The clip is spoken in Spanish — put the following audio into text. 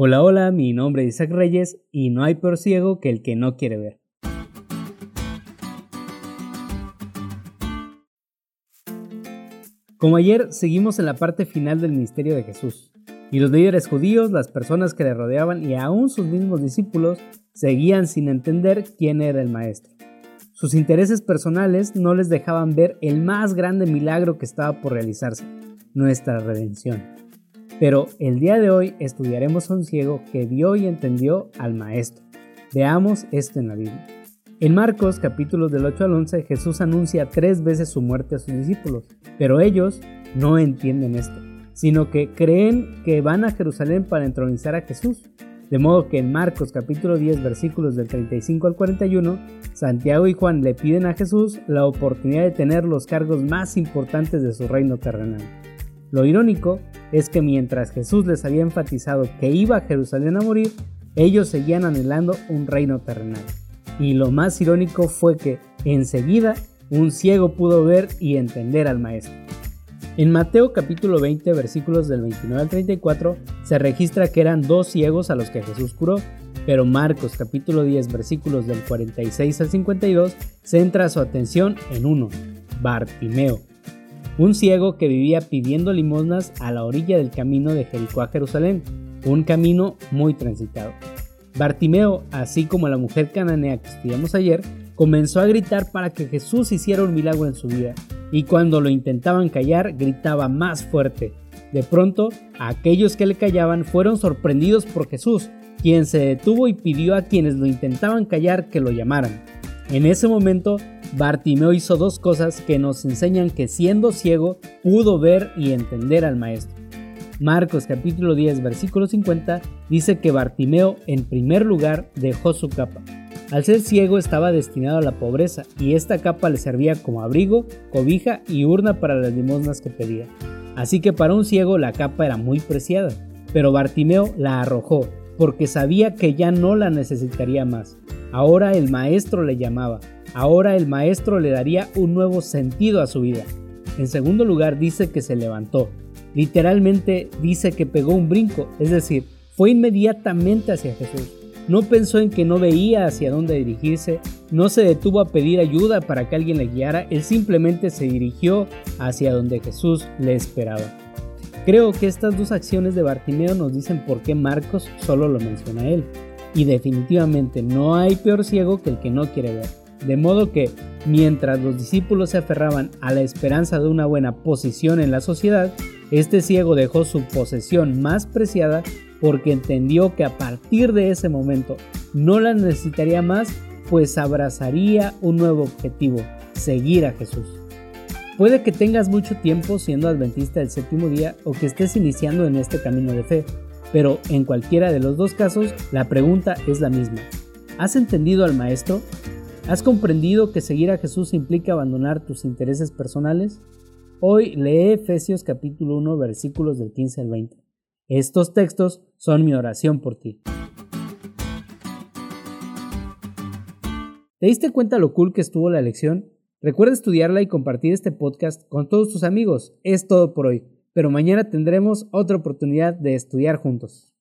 Hola, hola, mi nombre es Isaac Reyes y no hay peor ciego que el que no quiere ver. Como ayer, seguimos en la parte final del ministerio de Jesús, y los líderes judíos, las personas que le rodeaban y aún sus mismos discípulos seguían sin entender quién era el Maestro. Sus intereses personales no les dejaban ver el más grande milagro que estaba por realizarse, nuestra redención. Pero el día de hoy estudiaremos a un ciego que vio y entendió al Maestro. Veamos esto en la Biblia. En Marcos capítulos del 8 al 11 Jesús anuncia tres veces su muerte a sus discípulos, pero ellos no entienden esto, sino que creen que van a Jerusalén para entronizar a Jesús. De modo que en Marcos capítulo 10 versículos del 35 al 41, Santiago y Juan le piden a Jesús la oportunidad de tener los cargos más importantes de su reino terrenal. Lo irónico es que mientras Jesús les había enfatizado que iba a Jerusalén a morir, ellos seguían anhelando un reino terrenal. Y lo más irónico fue que, enseguida, un ciego pudo ver y entender al Maestro. En Mateo capítulo 20 versículos del 29 al 34 se registra que eran dos ciegos a los que Jesús curó, pero Marcos capítulo 10 versículos del 46 al 52 centra su atención en uno, Bartimeo, un ciego que vivía pidiendo limosnas a la orilla del camino de Jericó a Jerusalén, un camino muy transitado. Bartimeo, así como la mujer cananea que estudiamos ayer, comenzó a gritar para que Jesús hiciera un milagro en su vida, y cuando lo intentaban callar, gritaba más fuerte. De pronto, aquellos que le callaban fueron sorprendidos por Jesús, quien se detuvo y pidió a quienes lo intentaban callar que lo llamaran. En ese momento, Bartimeo hizo dos cosas que nos enseñan que siendo ciego pudo ver y entender al Maestro. Marcos capítulo 10 versículo 50 dice que Bartimeo en primer lugar dejó su capa. Al ser ciego estaba destinado a la pobreza y esta capa le servía como abrigo, cobija y urna para las limosnas que pedía. Así que para un ciego la capa era muy preciada, pero Bartimeo la arrojó porque sabía que ya no la necesitaría más. Ahora el maestro le llamaba, ahora el maestro le daría un nuevo sentido a su vida. En segundo lugar dice que se levantó. Literalmente dice que pegó un brinco, es decir, fue inmediatamente hacia Jesús. No pensó en que no veía hacia dónde dirigirse, no se detuvo a pedir ayuda para que alguien le guiara, él simplemente se dirigió hacia donde Jesús le esperaba. Creo que estas dos acciones de Bartimeo nos dicen por qué Marcos solo lo menciona a él. Y definitivamente no hay peor ciego que el que no quiere ver. De modo que, mientras los discípulos se aferraban a la esperanza de una buena posición en la sociedad, este ciego dejó su posesión más preciada porque entendió que a partir de ese momento no la necesitaría más, pues abrazaría un nuevo objetivo, seguir a Jesús. Puede que tengas mucho tiempo siendo adventista del séptimo día o que estés iniciando en este camino de fe, pero en cualquiera de los dos casos la pregunta es la misma. ¿Has entendido al Maestro? ¿Has comprendido que seguir a Jesús implica abandonar tus intereses personales? Hoy lee Efesios capítulo 1 versículos del 15 al 20. Estos textos son mi oración por ti. ¿Te diste cuenta lo cool que estuvo la lección? Recuerda estudiarla y compartir este podcast con todos tus amigos. Es todo por hoy, pero mañana tendremos otra oportunidad de estudiar juntos.